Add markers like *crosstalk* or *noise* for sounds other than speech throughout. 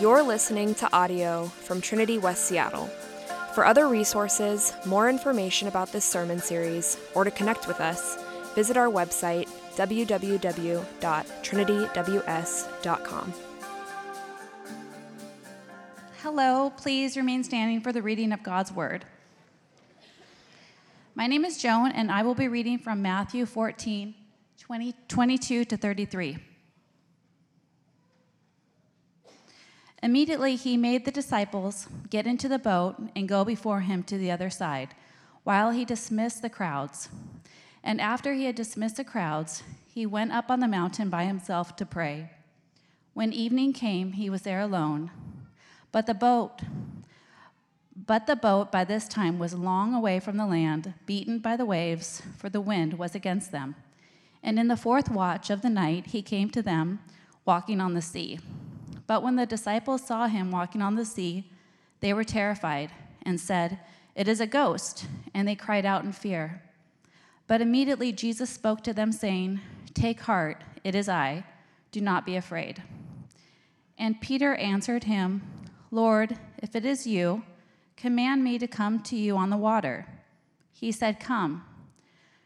You're listening to audio from Trinity West Seattle. For other resources, more information about this sermon series, or to connect with us, visit our website www.trinityws.com. Hello, please remain standing for the reading of God's Word. My name is Joan, and I will be reading from Matthew 14, 20, 22 to 33. Immediately he made the disciples get into the boat and go before him to the other side, while he dismissed the crowds. And after he had dismissed the crowds, he went up on the mountain by himself to pray. When evening came, he was there alone. But the boat but the boat by this time was long away from the land, beaten by the waves, for the wind was against them. And in the fourth watch of the night he came to them, walking on the sea. But when the disciples saw him walking on the sea, they were terrified and said, It is a ghost. And they cried out in fear. But immediately Jesus spoke to them, saying, Take heart, it is I. Do not be afraid. And Peter answered him, Lord, if it is you, command me to come to you on the water. He said, Come.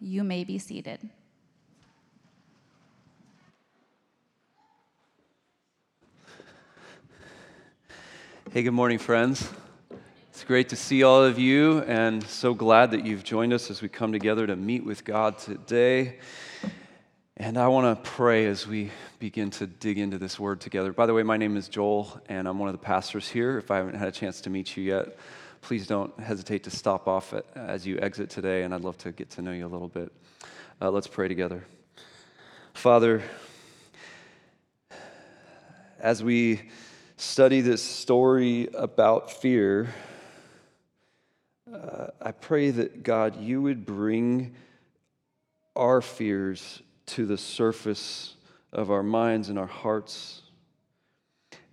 You may be seated. Hey, good morning, friends. It's great to see all of you, and so glad that you've joined us as we come together to meet with God today. And I want to pray as we begin to dig into this word together. By the way, my name is Joel, and I'm one of the pastors here. If I haven't had a chance to meet you yet, please don't hesitate to stop off as you exit today, and I'd love to get to know you a little bit. Uh, let's pray together. Father, as we study this story about fear, uh, I pray that God, you would bring our fears to the surface of our minds and our hearts.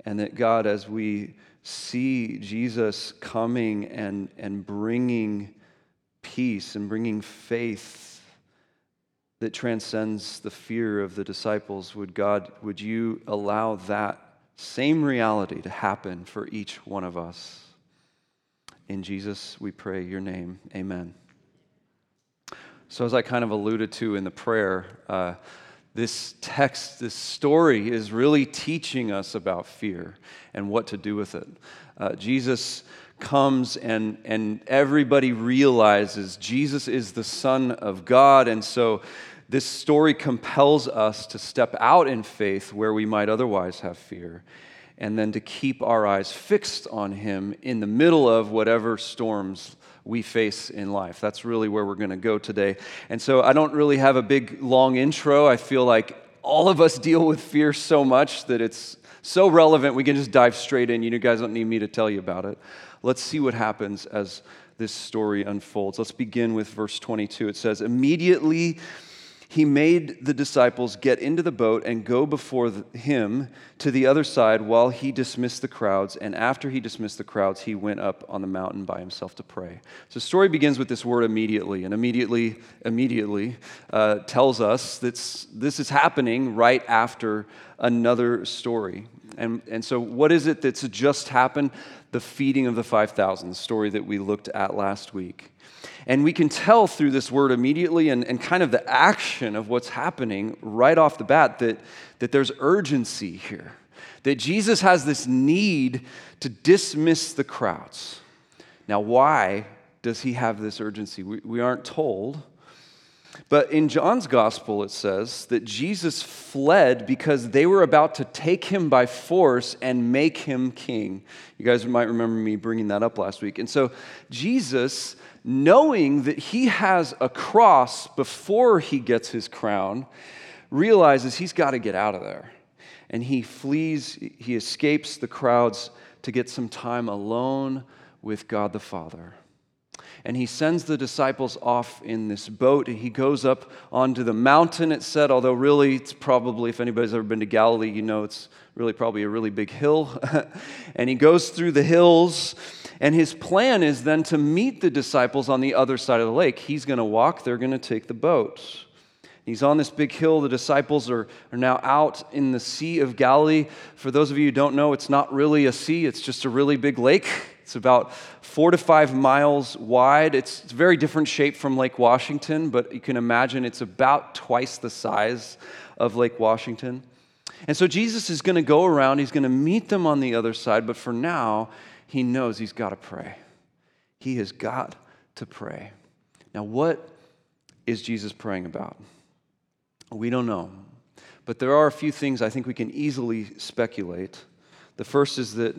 And that God, as we see Jesus coming and, and bringing peace and bringing faith that transcends the fear of the disciples, would God, would you allow that same reality to happen for each one of us. In Jesus, we pray your name. Amen. So, as I kind of alluded to in the prayer, uh, this text, this story is really teaching us about fear and what to do with it. Uh, Jesus comes and, and everybody realizes Jesus is the Son of God. And so this story compels us to step out in faith where we might otherwise have fear, and then to keep our eyes fixed on Him in the middle of whatever storms we face in life. That's really where we're going to go today. And so I don't really have a big, long intro. I feel like all of us deal with fear so much that it's so relevant, we can just dive straight in. You guys don't need me to tell you about it. Let's see what happens as this story unfolds. Let's begin with verse 22. It says, Immediately, he made the disciples get into the boat and go before him to the other side while he dismissed the crowds. And after he dismissed the crowds, he went up on the mountain by himself to pray. So the story begins with this word immediately. And immediately, immediately uh, tells us that this is happening right after another story. And, and so, what is it that's just happened? The feeding of the 5,000, the story that we looked at last week. And we can tell through this word immediately and, and kind of the action of what's happening right off the bat that, that there's urgency here. That Jesus has this need to dismiss the crowds. Now, why does he have this urgency? We, we aren't told. But in John's gospel, it says that Jesus fled because they were about to take him by force and make him king. You guys might remember me bringing that up last week. And so, Jesus, knowing that he has a cross before he gets his crown, realizes he's got to get out of there. And he flees, he escapes the crowds to get some time alone with God the Father and he sends the disciples off in this boat. And he goes up onto the mountain, it said, although really it's probably, if anybody's ever been to Galilee, you know it's really probably a really big hill. *laughs* and he goes through the hills, and his plan is then to meet the disciples on the other side of the lake. He's going to walk, they're going to take the boat. He's on this big hill. The disciples are, are now out in the Sea of Galilee. For those of you who don't know, it's not really a sea, it's just a really big lake. It's about four to five miles wide. It's, it's a very different shape from Lake Washington, but you can imagine it's about twice the size of Lake Washington. And so Jesus is going to go around, he's going to meet them on the other side, but for now, he knows he's got to pray. He has got to pray. Now, what is Jesus praying about? We don't know. But there are a few things I think we can easily speculate. The first is that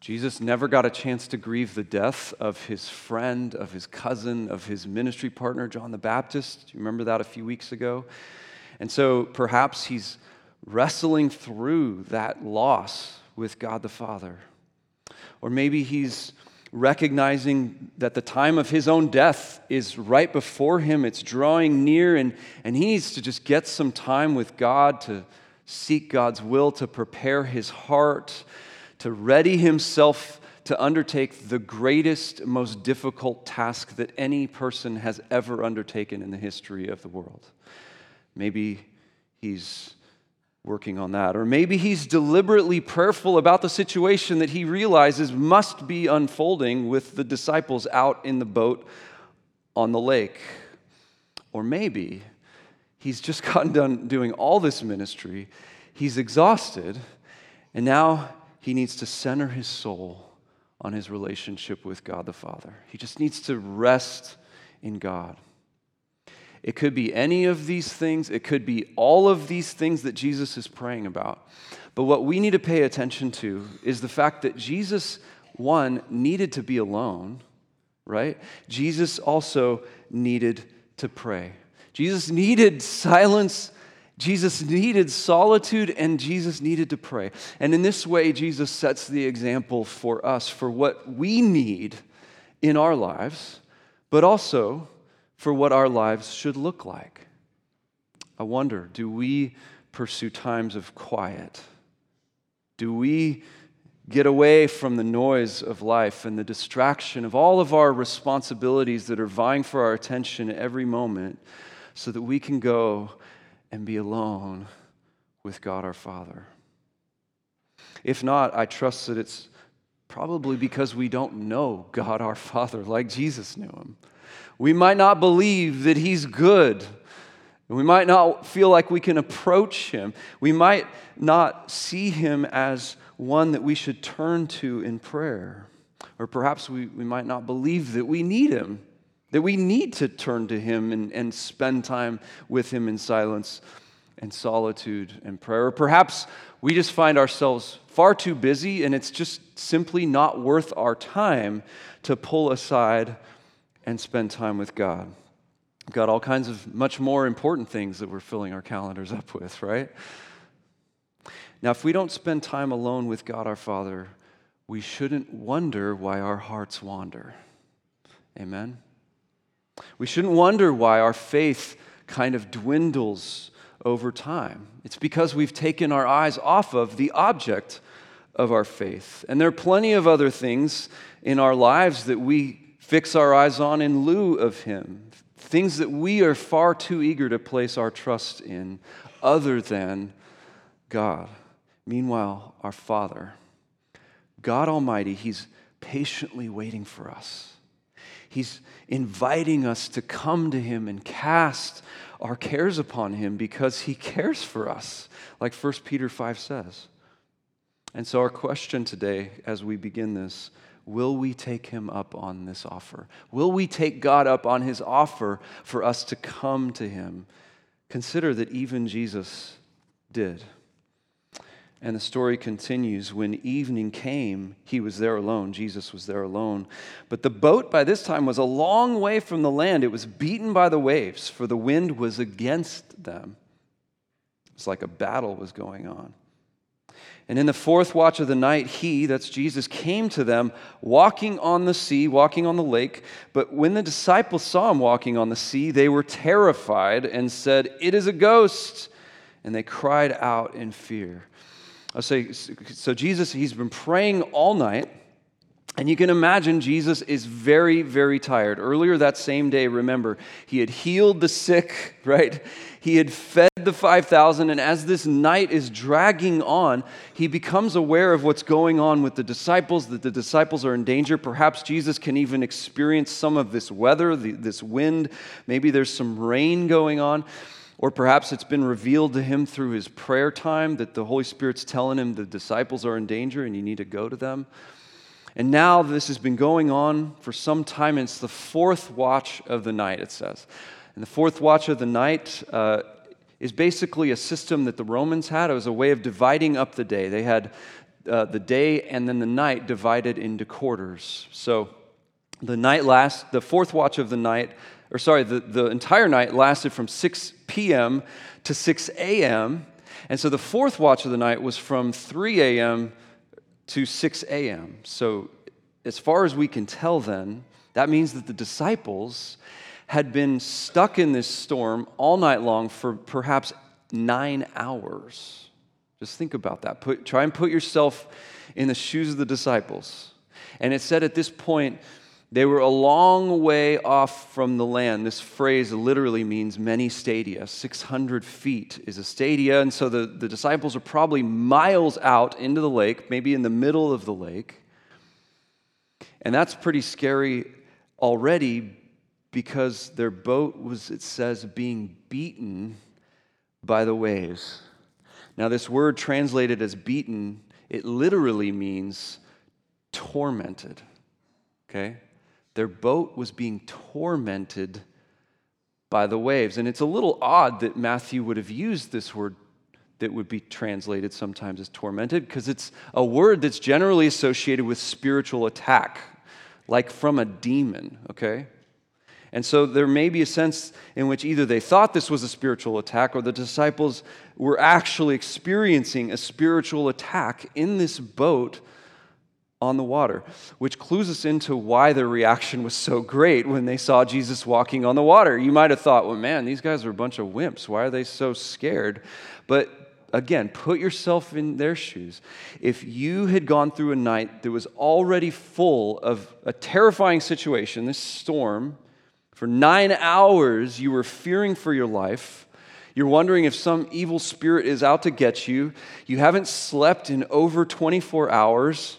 Jesus never got a chance to grieve the death of his friend, of his cousin, of his ministry partner, John the Baptist. Do you remember that a few weeks ago? And so perhaps he's wrestling through that loss with God the Father. Or maybe he's recognizing that the time of his own death is right before him, it's drawing near, and, and he needs to just get some time with God to seek God's will, to prepare his heart to ready himself to undertake the greatest, most difficult task that any person has ever undertaken in the history of the world. Maybe he's working on that. Or maybe he's deliberately prayerful about the situation that he realizes must be unfolding with the disciples out in the boat on the lake. Or maybe he's just *laughs* gotten done doing all this ministry, he's exhausted, and now he needs to center his soul on his relationship with God the Father. He just needs to rest in God. It could be any of these things, it could be all of these things that Jesus is praying about. But what we need to pay attention to is the fact that Jesus, one, needed to be alone, right? Jesus also needed to pray. Jesus needed silence Jesus needed solitude and Jesus needed to pray. And in this way, Jesus sets the example for us for what we need in our lives, but also for what our lives should look like. I wonder do we pursue times of quiet? Do we get away from the noise of life and the distraction of all of our responsibilities that are vying for our attention every moment so that we can go and be alone with God our Father. If not, I trust that it's probably because we don't know God our Father like Jesus knew him. We might not believe that he's good. We might not feel like we can approach him. We might not see him as one that we should turn to in prayer. Or perhaps we, we might not believe that we need him that we need to turn to Him and, and spend time with Him in silence and solitude and prayer. Or perhaps we just find ourselves far too busy and it's just simply not worth our time to pull aside and spend time with God. We've got all kinds of much more important things that we're filling our calendars up with, right? Now, if we don't spend time alone with God our Father, we shouldn't wonder why our hearts wander. Amen? We shouldn't wonder why our faith kind of dwindles over time. It's because we've taken our eyes off of the object of our faith. And there are plenty of other things in our lives that we fix our eyes on in lieu of Him, things that we are far too eager to place our trust in other than God. Meanwhile, our Father, God Almighty, He's patiently waiting for us. He's inviting us to come to Him and cast our cares upon Him because He cares for us, like 1 Peter 5 says. And so, our question today, as we begin this, Will we take him up on this offer? Will we take God up on his offer for us to come to him? Consider that even Jesus did. And the story continues. When evening came, he was there alone. Jesus was there alone. But the boat by this time was a long way from the land. It was beaten by the waves, for the wind was against them. It's like a battle was going on. And in the fourth watch of the night, he, that's Jesus, came to them walking on the sea, walking on the lake. But when the disciples saw him walking on the sea, they were terrified and said, It is a ghost. And they cried out in fear. I'll say, so Jesus, he's been praying all night. And you can imagine Jesus is very, very tired. Earlier that same day, remember, he had healed the sick, *laughs* right? He had fed the 5,000. And as this night is dragging on, he becomes aware of what's going on with the disciples, that the disciples are in danger. Perhaps Jesus can even experience some of this weather, this wind. Maybe there's some rain going on. Or perhaps it's been revealed to him through his prayer time that the Holy Spirit's telling him the disciples are in danger and you need to go to them. And now this has been going on for some time, and it's the fourth watch of the night, it says. And the fourth watch of the night uh, is basically a system that the Romans had. It was a way of dividing up the day. They had uh, the day and then the night divided into quarters. So the night last, the fourth watch of the night, or sorry, the, the entire night lasted from 6 p.m. to 6 a.m. And so the fourth watch of the night was from 3 a.m to 6 a.m. So, as far as we can tell, then, that means that the disciples had been stuck in this storm all night long for perhaps nine hours. Just think about that. Put, try and put yourself in the shoes of the disciples. And it said at this point, they were a long way off from the land. This phrase literally means many stadia. 600 feet is a stadia. And so the, the disciples are probably miles out into the lake, maybe in the middle of the lake. And that's pretty scary already because their boat was, it says, being beaten by the waves. Now, this word translated as beaten, it literally means tormented. Okay? Their boat was being tormented by the waves. And it's a little odd that Matthew would have used this word that would be translated sometimes as tormented, because it's a word that's generally associated with spiritual attack, like from a demon, okay? And so there may be a sense in which either they thought this was a spiritual attack or the disciples were actually experiencing a spiritual attack in this boat on the water, which clues us into why their reaction was so great when they saw Jesus walking on the water. You might have thought, well, man, these guys are a bunch of wimps. Why are they so scared? But again, put yourself in their shoes. If you had gone through a night that was already full of a terrifying situation, this storm, for nine hours you were fearing for your life. You're wondering if some evil spirit is out to get you. You haven't slept in over 24 hours.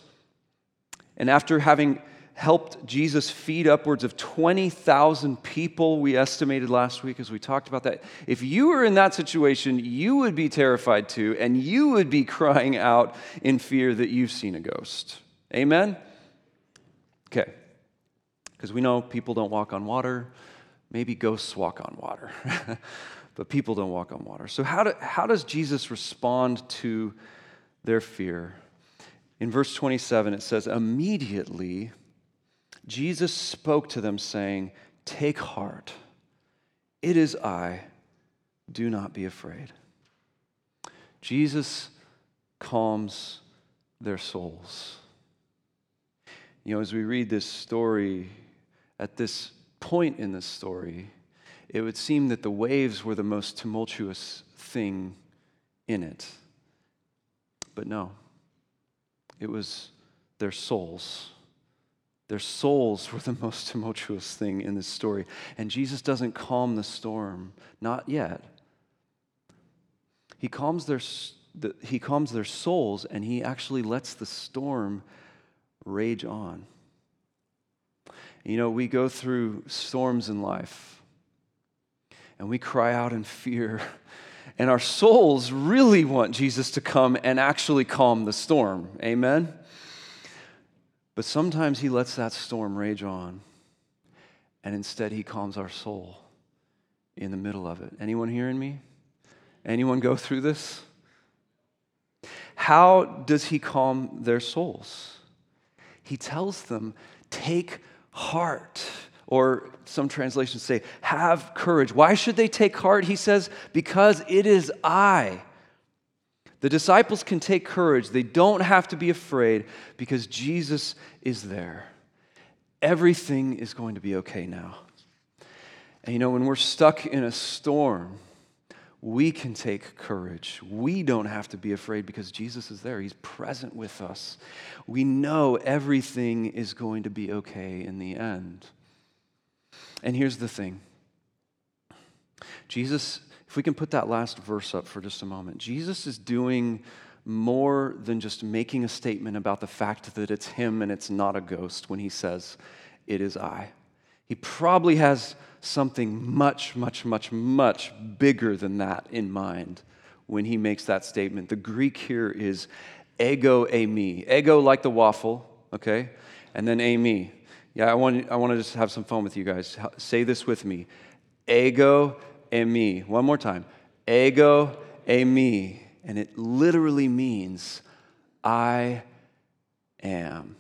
And after having helped Jesus feed upwards of 20,000 people, we estimated last week as we talked about that. If you were in that situation, you would be terrified too, and you would be crying out in fear that you've seen a ghost. Amen? Okay. Because we know people don't walk on water. Maybe ghosts walk on water, *laughs* but people don't walk on water. So, how, do, how does Jesus respond to their fear? In verse 27, it says, Immediately Jesus spoke to them, saying, Take heart, it is I, do not be afraid. Jesus calms their souls. You know, as we read this story, at this point in this story, it would seem that the waves were the most tumultuous thing in it. But no. It was their souls. Their souls were the *laughs* most tumultuous thing in this story. And Jesus doesn't calm the storm, not yet. He calms their, he calms their souls and he actually lets the storm rage on. You know, we go through storms in life and we cry out in fear *laughs* and our souls really want Jesus to come and actually calm the storm. Amen? But sometimes he lets that storm rage on, and instead he calms our soul in the middle of it. Anyone hearing me? Anyone go through this? How does he calm their souls? He tells them, Take heart. Or some translations say, Have courage. Why should they take heart? He says, Because it is I. The disciples can take courage. They don't have to be afraid because Jesus is there. Everything is going to be okay now. And you know, when we're stuck in a storm, we can take courage. We don't have to be afraid because Jesus is there. He's present with us. We know everything is going to be okay in the end. And here's the thing Jesus, if we can put that last verse up for just a moment, Jesus is doing more than just making a statement about the fact that it's him and it's not a ghost when he says, It is I. He probably has something much, much, much, much bigger than that in mind when he makes that statement. The Greek here is ego eimi. Ego like the waffle, okay? And then eimi. Yeah, I want, I want to just have some fun with you guys. Say this with me. Ego eimi. One more time. Ego eimi. And it literally means I am.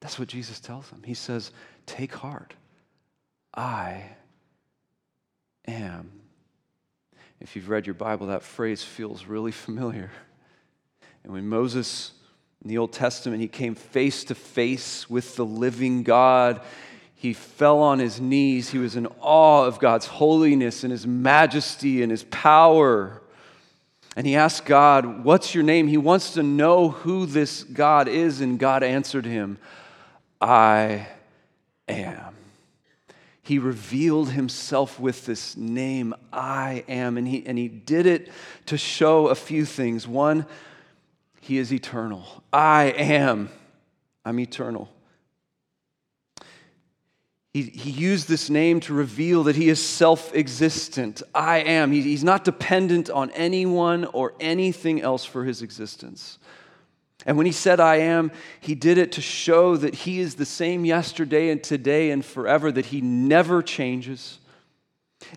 That's what Jesus tells them. He says, Take heart. I am. If you've read your Bible, that phrase feels really *laughs* familiar. And when Moses in the Old Testament, he came face to face with the living God. He fell on his knees. He was in awe of God's holiness and his majesty and his power. And he asked God, What's your name? He wants to know who this God is. And God answered him, I am. He revealed himself with this name, I am. And he, and he did it to show a few things. One, he is eternal. I am. I'm eternal. He, he used this name to reveal that he is self existent. I am. He, he's not dependent on anyone or anything else for his existence. And when he said, I am, he did it to show that he is the same yesterday and today and forever, that he never changes.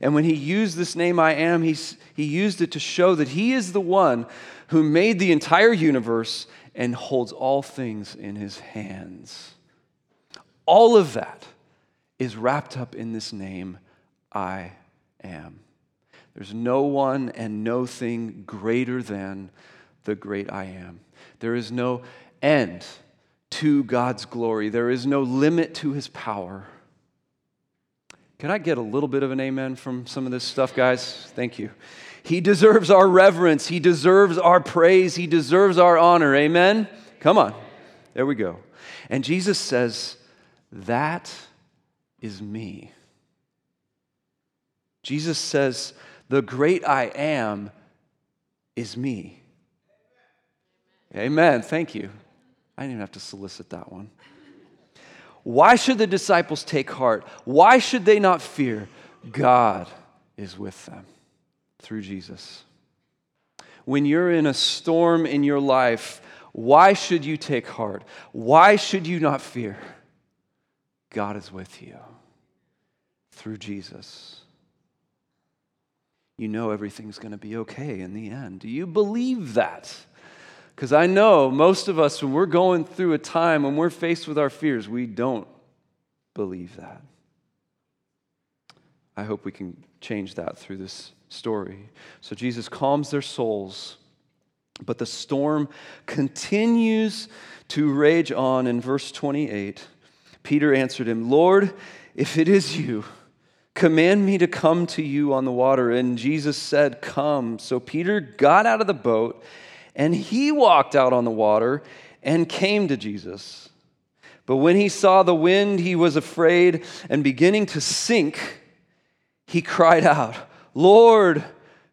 And when he used this name, I am, he's, he used it to show that he is the one who made the entire universe and holds all things in his hands. All of that is wrapped up in this name, I am. There's no one and no thing greater than the great I am. There is no end to God's glory, there is no limit to his power. Can I get a little bit of an amen from some of this stuff, guys? Thank you. He deserves our reverence. He deserves our praise. He deserves our honor. Amen? Come on. There we go. And Jesus says, That is me. Jesus says, The great I am is me. Amen. Thank you. I didn't even have to solicit that one. Why should the disciples take heart? Why should they not fear? God is with them through Jesus. When you're in a storm in your life, why should you take heart? Why should you not fear? God is with you through Jesus. You know everything's going to be okay in the end. Do you believe that? Because I know most of us, when we're going through a time, when we're faced with our fears, we don't believe that. I hope we can change that through this story. So Jesus calms their souls, but the storm continues to rage on. In verse 28, Peter answered him, Lord, if it is you, command me to come to you on the water. And Jesus said, Come. So Peter got out of the boat and he walked out on the water and came to Jesus. But when he saw the wind, he was afraid, and beginning to sink, he cried out, Lord,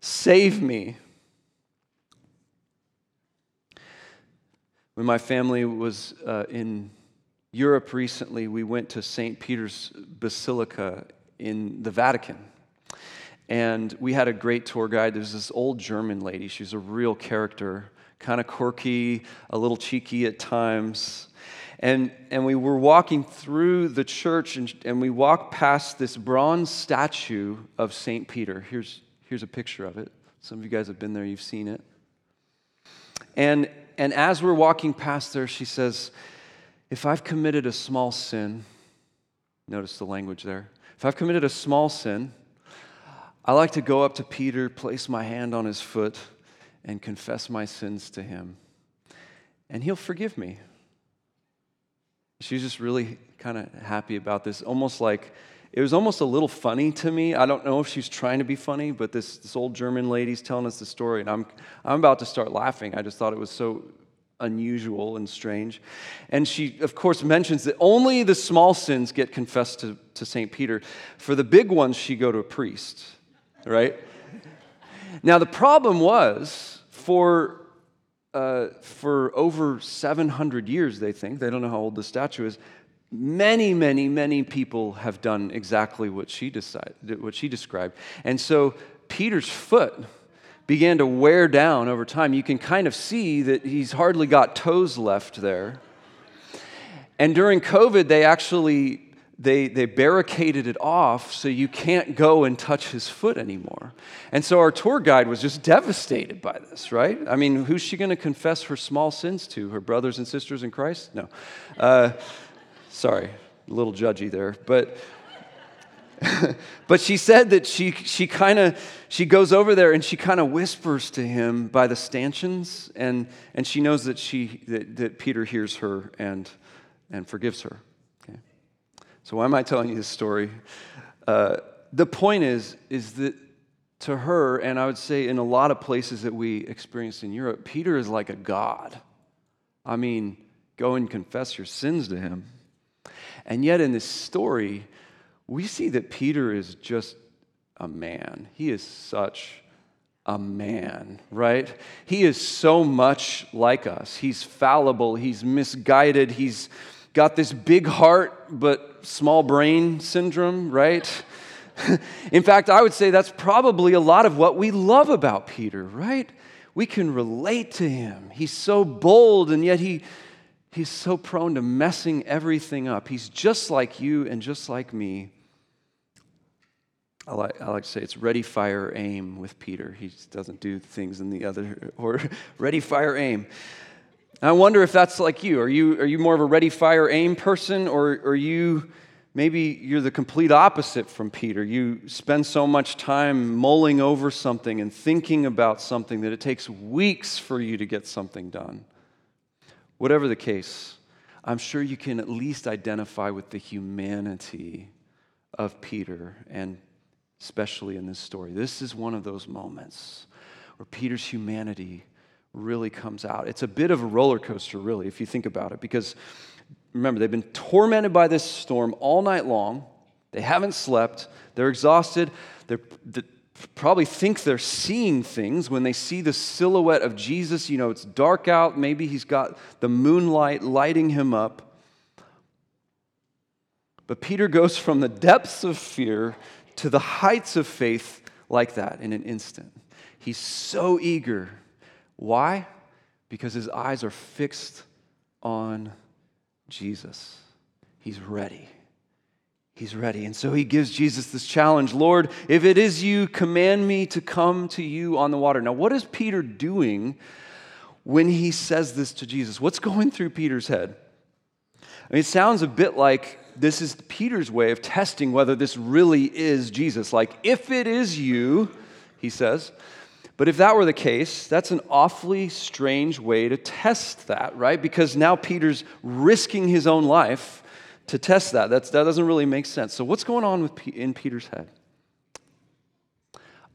save me. When my family was uh, in Europe recently, we went to St. Peter's Basilica in the Vatican. And we had a great tour guide. There's this old German lady. She's a real character. kind of quirky, a little cheeky at times. And, and we were walking through the church, and, and we walked past this bronze statue of St. Peter. Here's, here's a picture of it. Some of you guys have been there, you've seen it. And, and as we're walking past there, she says, If I've committed a small sin, notice the language there. If I've committed a small sin, I like to go up to Peter, place my hand on his foot, and confess my sins to him. And he'll forgive me. She's just really kind of happy about this, almost like it was almost a little funny to me. I don't know if she's trying to be funny, but this, this old German lady's telling us the story, and I'm, I'm about to start laughing. I just thought it was so unusual and strange. And she, of course, mentions that only the small sins get confessed to, to St. Peter. For the big ones, she go to a priest, right? now, the problem was for uh, for over 700 years, they think, they don't know how old the statue is, many, many, many people have done exactly what she, decided, what she described. And so Peter's foot began to wear down over time. You can kind of see that he's hardly got toes left there. And during COVID, they actually they, they barricaded it off so you can't go and touch his foot anymore. And so our tour guide was just devastated by this, right? I mean, who's she going to confess her small sins to? Her brothers and sisters in Christ? No. Uh, sorry, a little judgy there. But. *laughs* but she said that she, she kind of she goes over there and she kind of whispers to him by the stanchions and, and she knows that she that, that peter hears her and and forgives her so why am I telling you this story? Uh, the point is, is that to her, and I would say in a lot of places that we experience in Europe, Peter is like a god. I mean, go and confess your sins to him. And yet in this story, we see that Peter is just a man. He is such a man, right? He is so much like us. He's fallible, he's misguided, he's got this big heart but small brain syndrome, right? *laughs* In fact, I would say that's probably a lot of what we love about Peter, right? We can relate to him. He's so bold, and yet he, he's so prone to messing everything up. He's just like you and just like me. I like, I like to say it's ready, fire, aim with Peter. He doesn't do things in the other order. *laughs* ready, fire, aim. I wonder if that's like you. Are you, are you more of a ready, fire, aim person, or are you maybe you're the complete opposite from Peter? You spend so much time mulling over something and thinking about something that it takes weeks for you to get something done. Whatever the case, I'm sure you can at least identify with the humanity of Peter, and especially in this story. This is one of those moments where Peter's humanity really comes out. It's a bit of a roller coaster, really, if you think about it, because remember, they've been tormented by this storm all night long. They haven't slept. They're exhausted. They're, they probably think they're seeing things when they see the silhouette of Jesus. You know, it's dark out. Maybe he's got the moonlight lighting him up. But Peter goes from the depths of fear to the heights of faith like that in an instant. He's so eager why? Because his eyes are fixed on Jesus. He's ready. He's ready. And so he gives Jesus this challenge Lord, if it is you, command me to come to you on the water. Now, what is Peter doing when he says this to Jesus? What's going through Peter's head? I mean, it sounds a bit like this is Peter's way of testing whether this really is Jesus. Like, if it is you, he says, but if that were the case, that's an awfully strange way to test that, right? Because now Peter's risking his own life to test that. That's, that doesn't really make sense. So, what's going on with in Peter's head?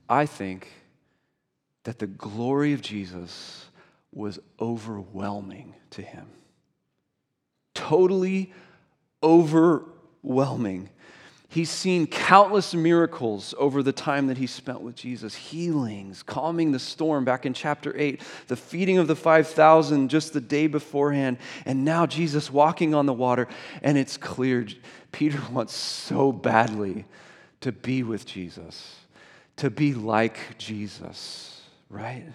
I think that the glory of Jesus was overwhelming to him. Totally overwhelming. He's seen countless miracles over the time that he spent with Jesus healings, calming the storm back in chapter 8, the feeding of the 5,000 just the day beforehand, and now Jesus walking on the water. And it's clear Peter *laughs* wants so badly to be with Jesus, to be like Jesus, right?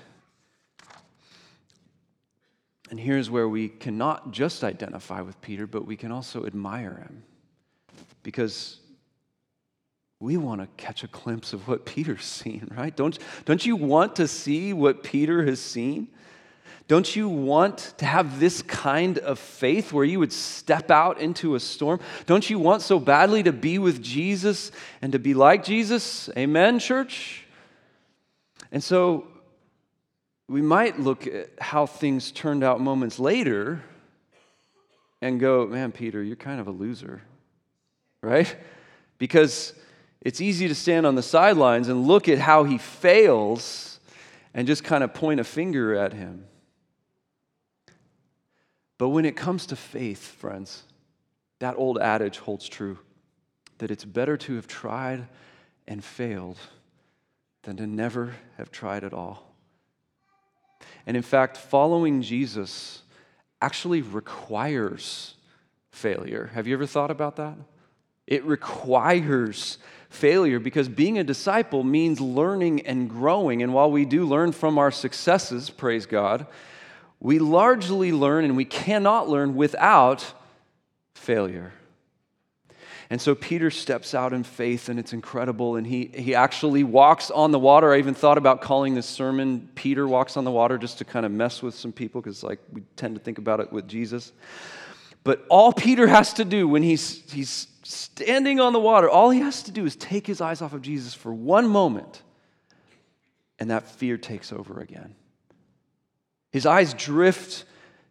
And here's where we cannot just identify with Peter, but we can also admire him. Because we want to catch a glimpse of what Peter's seen, right? Don't, don't you want to see what Peter has seen? Don't you want to have this kind of faith where you would step out into a storm? Don't you want so badly to be with Jesus and to be like Jesus? Amen, church? And so we might look at how things turned out moments later and go, man, Peter, you're kind of a loser, right? Because it's easy to stand on the sidelines and look at how he fails and just kind of point a finger at him. But when it comes to faith, friends, that old adage holds true that it's better to have tried and failed than to never have tried at all. And in fact, following Jesus actually requires failure. Have you ever thought about that? It requires failure because being a disciple means learning and growing. And while we do learn from our successes, praise God, we largely learn and we cannot learn without failure. And so Peter steps out in faith, and it's incredible. And he, he actually walks on the water. I even thought about calling this sermon Peter Walks on the Water just to kind of mess with some people because, like, we tend to think about it with Jesus. But all Peter has to do when he's, he's standing on the water, all he has to do is take his eyes off of Jesus for one moment, and that fear takes over again. His eyes drift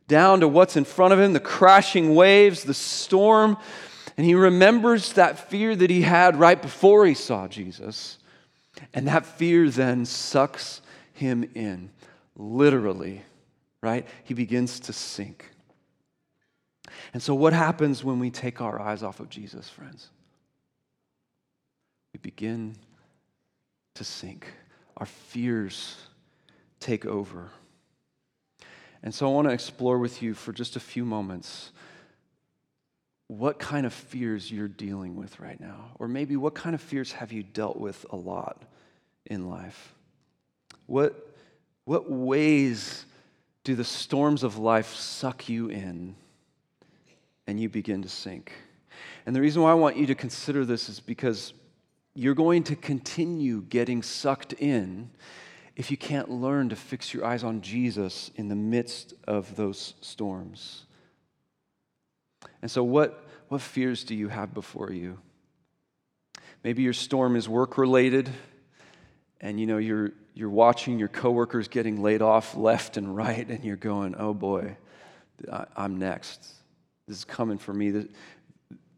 down to what's in front of him the crashing waves, the storm, and he remembers that fear that he had right before he saw Jesus. And that fear then sucks him in, literally, right? He begins to sink. And so, what happens when we take our eyes off of Jesus, friends? We begin to sink. Our fears take over. And so I want to explore with you for just a few moments what kind of fears you're dealing with right now. Or maybe what kind of fears have you dealt with a lot in life? What, what ways do the storms of life suck you in and you begin to sink? And the reason why I want you to consider this is because you're going to continue getting sucked in if you can't learn to fix your eyes on Jesus in the midst of those storms. And so, what, what fears do you have before you? Maybe your storm is work related, and you know you're, you're watching your coworkers getting laid off left and right, and you're going, oh boy, I'm next. This is coming for me.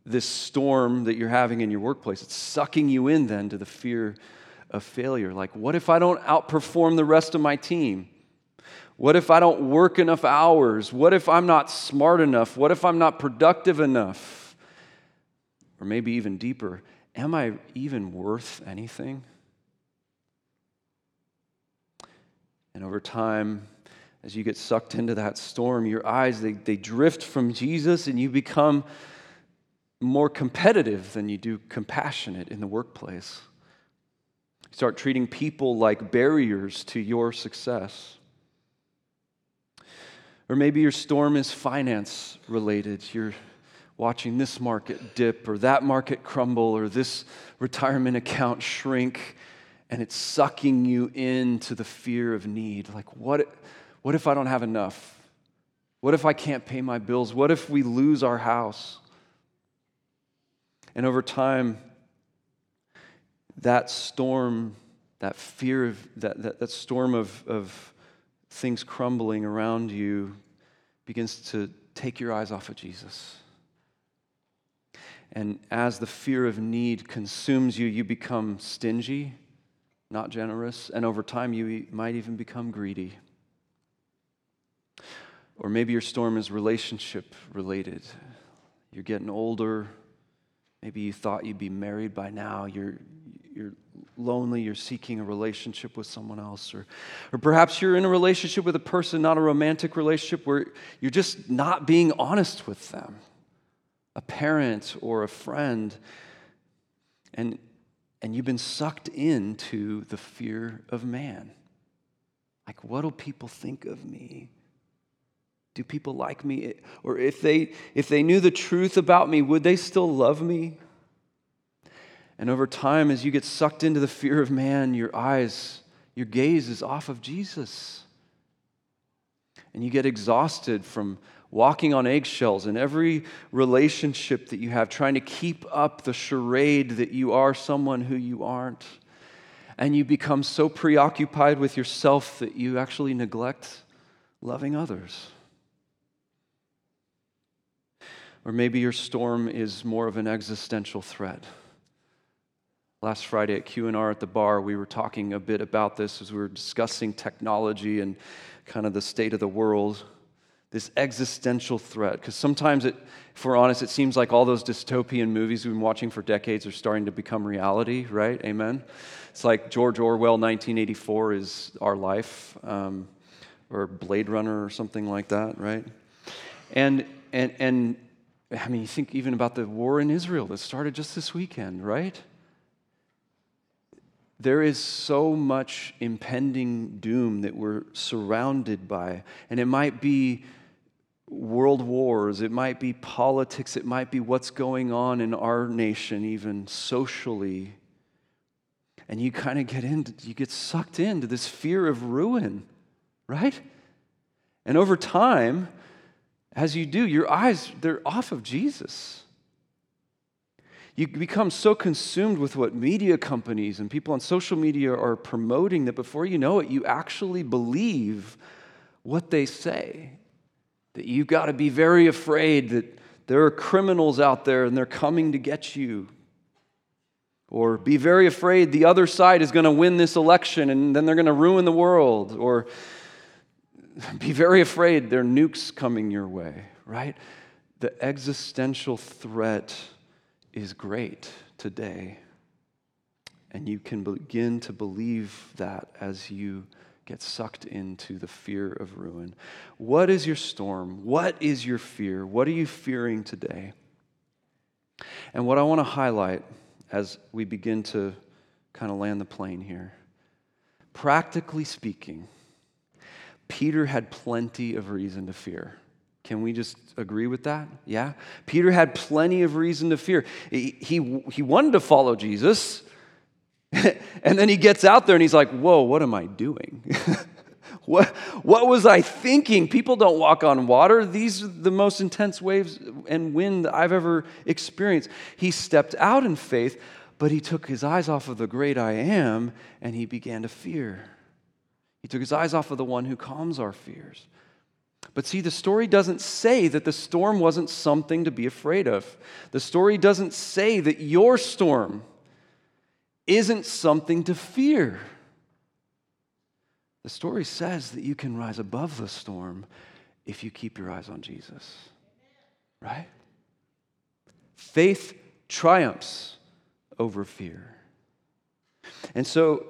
This, storm that you're having in your workplace, it's sucking you in then to the fear of failure. Like, what if I don't outperform the rest of my team? What if I don't work enough hours? What if I'm not smart enough? What if I'm not productive enough? Or maybe even deeper, am I even worth anything? And over time, as you get sucked into that storm, your eyes, they, they drift from Jesus and you become more competitive than you do compassionate in the workplace. You start treating people like barriers to your success. Or maybe your storm is finance related. You're watching this market dip or that market crumble or this retirement account shrink, and it's sucking you into the fear of need. Like, what, what if I don't have enough? What if I can't pay my bills? What if we lose our house? And over time, that storm, that fear of that, that, that storm of, of things crumbling around you begins to take your eyes off of Jesus. And as the fear of need consumes you, you become stingy, not generous, and over time you might even become greedy. Or maybe your storm is relationship related. You're getting older. Maybe you thought you'd be married by now. You're, you're lonely, you're seeking a relationship with someone else, or, or perhaps you're in a relationship with a person, not a romantic relationship, where you're just not being honest with them, a parent or a friend, and, and you've been sucked into the fear of man. Like, what'll people think of me? Do people like me? Or if they, if they knew the truth about me, would they still love me? And over time, as you get sucked into the fear of man, your eyes, your gaze is off of Jesus. And you get exhausted from walking on eggshells in every relationship that you have, trying to keep up the charade that you are someone who you aren't. And you become so preoccupied with yourself that you actually neglect loving others. Or maybe your storm is more of an existential threat. Last Friday at Q&R at the bar, we were talking a bit about this as we were discussing technology and kind of the state of the world. This existential threat. Because sometimes, it, if we're honest, it seems like all those dystopian movies we've been watching for decades are starting to become reality, right? Amen? It's like George Orwell, 1984 is our life, um, or Blade Runner or something like that, right? And, and, and I mean, you think even about the war in Israel that started just this weekend, right? there is so much impending doom that we're surrounded by. And it might be world wars, it might be politics, it might be what's going on in our nation, even socially. And you kind of get into, you get sucked into this fear of ruin, right? And over time, as you do, your eyes, they're off of Jesus. You become so consumed with what media companies and people on social media are promoting that before you know it, you actually believe what they say. That you've got to be very afraid that there are criminals out there and they're coming to get you. Or be very afraid the other side is going to win this election and then they're going to ruin the world. Or *laughs* be very afraid there are nukes coming your way, right? The existential threat is great today. And you can begin to believe that as you get sucked into the fear of ruin. What is your storm? What is your fear? What are you fearing today? And what I want to highlight as we begin to kind of land the plane here practically speaking, Peter had plenty of reason to fear. Can we just agree with that? Yeah? Peter had plenty of reason to fear. He, he, he wanted to follow Jesus, *laughs* and then he gets out there and he's like, Whoa, what am I doing? *laughs* what, what was I thinking? People don't walk on water. These are the most intense waves and wind I've ever experienced. He stepped out in faith, but he took his eyes off of the great I am and he began to fear. He took his eyes off of the one who calms our fears. But see, the story doesn't say that the storm wasn't something to be afraid of. The story doesn't say that your storm isn't something to fear. The story says that you can rise above the storm if you keep your eyes on Jesus. Right? Faith triumphs over fear. And so,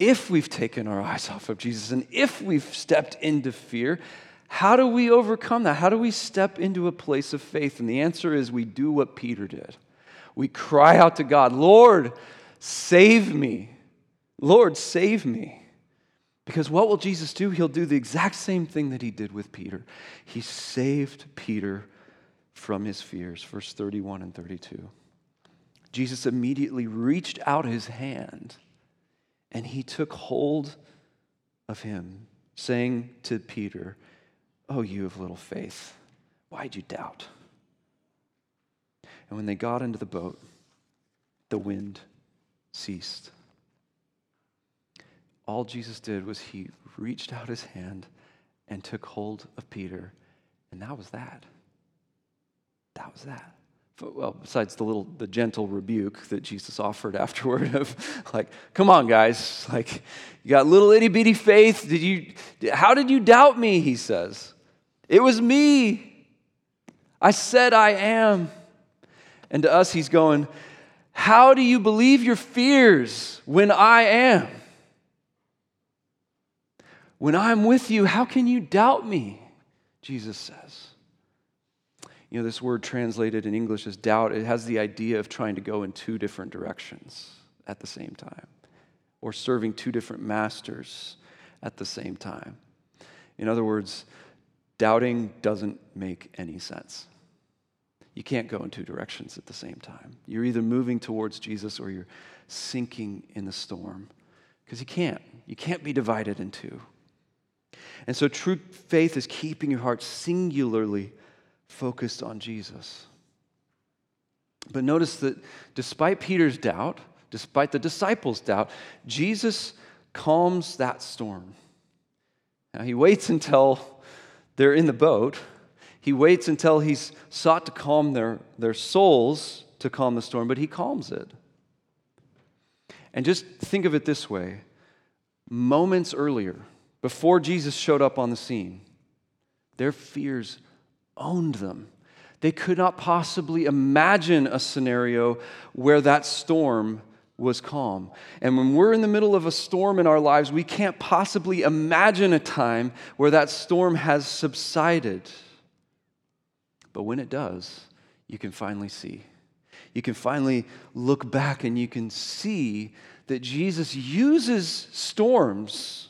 if we've taken our eyes off of Jesus and if we've stepped into fear, how do we overcome that? How do we step into a place of faith? And the answer is we do what Peter did. We cry out to God, Lord, save me. Lord, save me. Because what will Jesus do? He'll do the exact same thing that he did with Peter. He saved Peter from his fears. Verse 31 and 32. Jesus immediately reached out his hand and he took hold of him, saying to Peter, Oh, you of little faith, why'd you doubt? And when they got into the boat, the wind ceased. All Jesus did was he reached out his hand and took hold of Peter, and that was that. That was that. Well, besides the little, the gentle rebuke that Jesus offered *laughs* afterward of like, come on, guys, like, you got little itty bitty faith. Did you, how did you doubt me? He says. It was me. I said I am. And to us, he's going, How do you believe your fears when I am? When I'm with you, how can you doubt me? Jesus says. You know, this word translated in English as doubt, it has the idea of trying to go in two different directions at the same time, or serving two different masters at the same time. In other words, doubting doesn't make any sense. You can't go in two directions at the same time. You're either moving towards Jesus or you're sinking in the storm because you can't. You can't be divided in two. And so, true faith is keeping your heart singularly focused on Jesus. But notice that despite Peter's doubt, despite the disciples' doubt, Jesus calms that storm. Now, he waits until they're in the boat. He waits until he's sought to calm their, their souls to calm the storm, but he calms it. And just think of it this way moments earlier, before Jesus showed up on the scene, their fears owned them. They could not possibly imagine a scenario where that storm was calm. And when we're in the middle of a storm in our lives, we can't possibly imagine a time where that storm has subsided. But when it does, you can finally see. You can finally look back and you can see that Jesus uses storms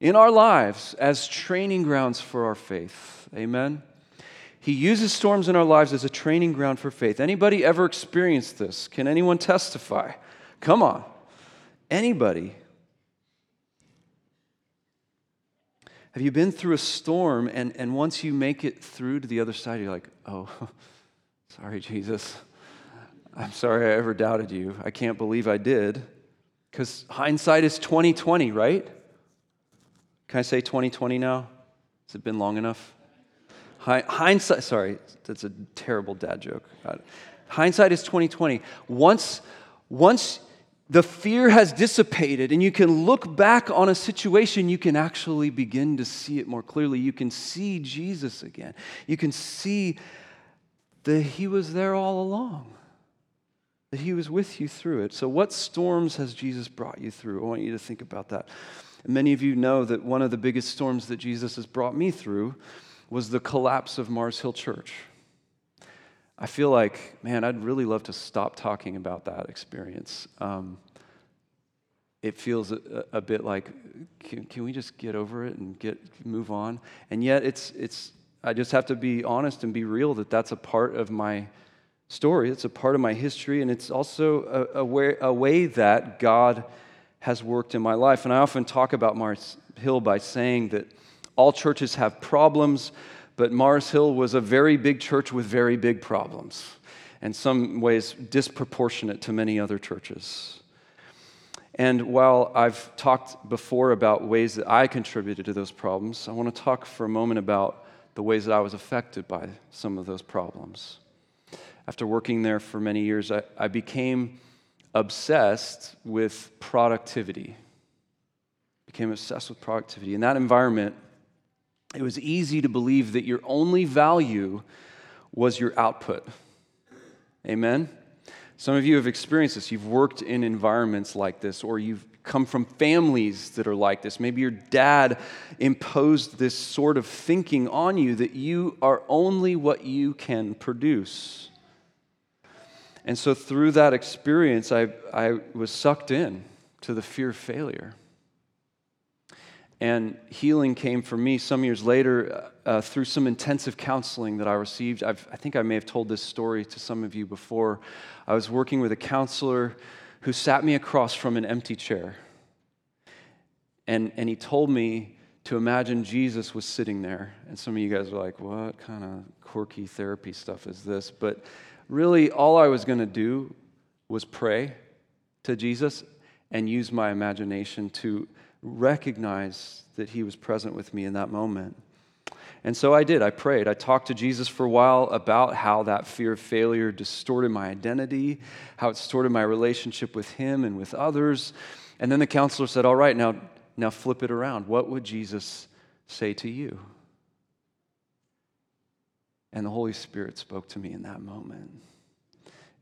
in our lives as training grounds for our faith. Amen. He uses storms in our lives as a training ground for faith. Anybody ever experienced this? Can anyone testify? Come on. Anybody? Have you been through a storm and, and once you make it through to the other side, you're like, oh, *laughs* sorry, Jesus. I'm sorry I ever doubted you. I can't believe I did. Because hindsight is 2020, right? Can I say 2020 now? Has it been long enough? Hindsight, sorry, that's a terrible dad joke. Hindsight is 2020. Once, once the fear has dissipated and you can look back on a situation, you can actually begin to see it more clearly. You can see Jesus again. You can see that He was there all along, that He was with you through it. So, what storms has Jesus brought you through? I want you to think about that. Many of you know that one of the biggest storms that Jesus has brought me through was the collapse of Mars Hill Church. I feel like, man, I'd really love to stop talking about that experience. Um, it feels a, a bit like, can, can, we just get over it and get move on? And yet, it's it's. I just have to be honest and be real that that's a part of my story. It's a part of my history, and it's also a, a, way, a way that God has worked in my life. And I often talk about Mars Hill by saying that all churches have problems but Mars Hill was a very big church with very big problems, in some ways disproportionate to many other churches. And while I've talked before about ways that I contributed to those problems, I want to talk for a moment about the ways that I was affected by some of those problems. After working there for many years, I, I became obsessed with productivity. Became obsessed with productivity. In that environment, it was easy to believe that your only value was your output. Amen? Some of you have experienced this. You've worked in environments like this, or you've come from families that are like this. Maybe your dad imposed this sort of thinking on you that you are only what you can produce. And so, through that experience, I, I was sucked in to the fear of failure. And healing came for me some years later uh, uh, through some intensive counseling that I received. I've, i think I may have told this story to some of you before. I was working with a counselor who sat me across from an empty chair. And, and he told me to imagine Jesus was sitting there. And some of you guys are like, what kind of quirky therapy stuff is this? But really, all I was going to do was pray to Jesus and use my imagination to recognize that he was present with me in that moment. And so I did. I prayed. I talked to Jesus for a while about how that fear of failure distorted my identity, how it distorted my relationship with him and with others. And then the counselor said, All right, now, now flip it around. What would Jesus say to you? And the Holy Spirit spoke to me in that moment.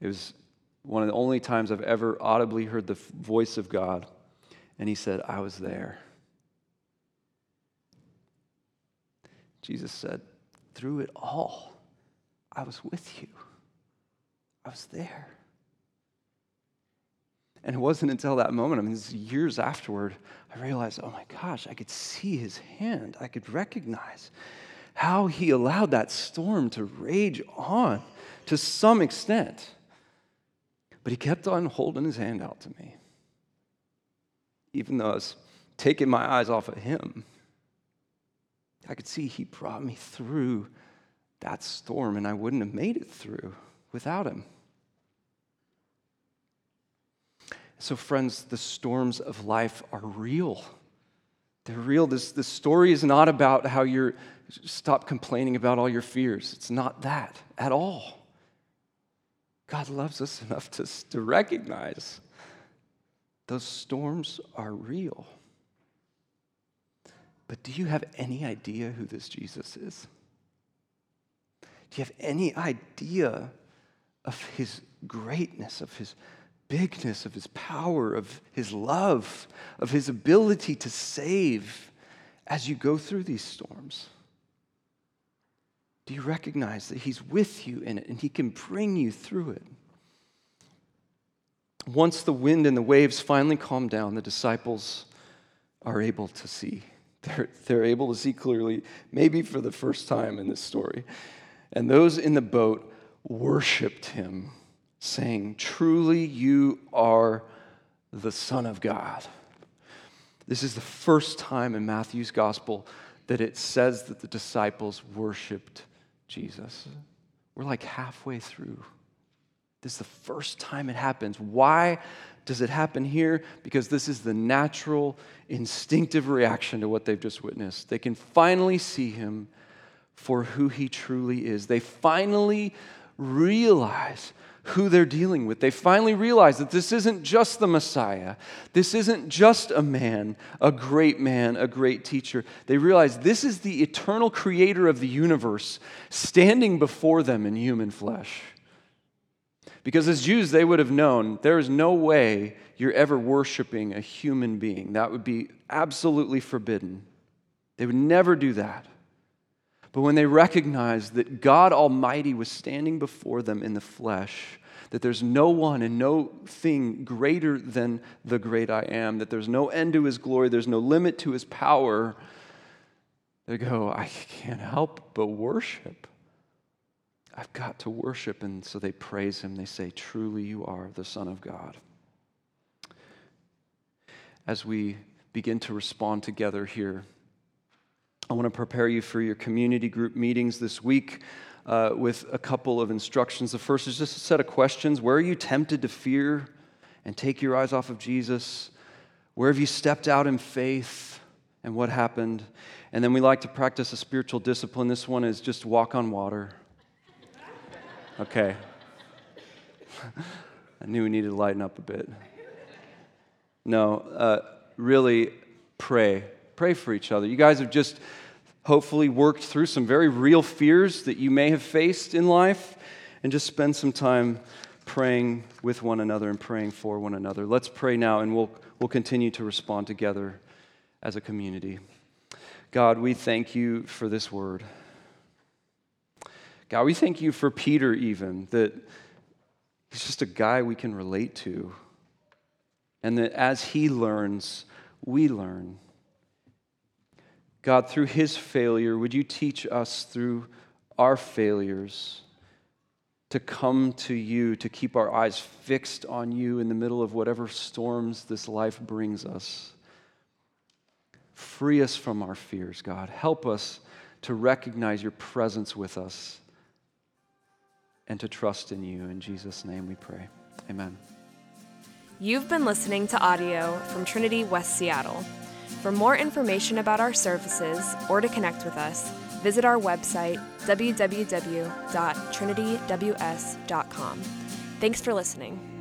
It was one of the only times I've ever audibly heard the voice of God and he said, I was there. Jesus said, Through it all, I was with you. I was there. And it wasn't until that moment, I mean, this years afterward, I realized, oh my gosh, I could see his hand. I could recognize how he allowed that storm to rage on to some extent. But he kept on holding his hand out to me, even though I was taking my eyes off of him. I could see he brought me through that storm, and I wouldn't have made it through without him. So, friends, the storms of life are real. They're real. This, this story is not about how you're stop complaining about all your fears. It's not that at all. God loves us *laughs* enough to, to recognize those storms are real. But do you have any idea who this Jesus is? Do you have any idea of his greatness, of his bigness, of his power, of his love, of his ability to save as you go through these storms? Do you recognize that he's with you in it and he can bring you through it? Once the wind and the waves finally calm down, the disciples are able to see. They're, they're able to see clearly, maybe for the first time in this story. And those in the boat worshiped him, saying, Truly, you are the Son of God. This is the first time in Matthew's gospel that it says that the disciples worshiped Jesus. We're like halfway through. This is the first time it happens. Why does it happen here? Because this is the natural, instinctive reaction to what they've just witnessed. They can finally see him for who he truly is. They finally realize who they're dealing with. They finally realize that this isn't just the Messiah. This isn't just a man, a great man, a great teacher. They realize this is the eternal creator of the universe standing before them in human flesh. Because as Jews, they would have known there is no way you're ever worshiping a human being. That would be absolutely forbidden. They would never do that. But when they recognized that God Almighty was standing before them in the flesh, that there's no one and no thing greater than the great I am, that there's no end to his glory, there's no limit to his power, they go, I can't help but worship. I've got to worship. And so they praise him. They say, Truly, you are the Son of God. As we begin to respond together here, I want to prepare you for your community group meetings this week uh, with a couple of instructions. The first is just a set of questions. Where are you tempted to fear and take your eyes off of Jesus? Where have you stepped out in faith and what happened? And then we like to practice a spiritual discipline. This one is just walk on water. Okay. *laughs* I knew we needed to lighten up a bit. No, uh, really pray pray for each other. You guys have just hopefully worked through some very real fears that you may have faced in life, and just spend some time praying with one another and praying for one another. Let's pray now, and we'll, we'll continue to respond together as a community. God, we thank you for this word. God, we thank you for Peter, even, that he's just a guy we can relate to. And that as he learns, we learn. God, through his failure, would you teach us through our failures to come to you, to keep our eyes fixed on you in the middle of whatever storms this life brings us? Free us from our fears, God. Help us to recognize your presence with us and to trust in you. In Jesus' name we pray. Amen. You've been listening to audio from Trinity West Seattle. For more information about our services or to connect with us, visit our website, www.trinityws.com. Thanks for listening.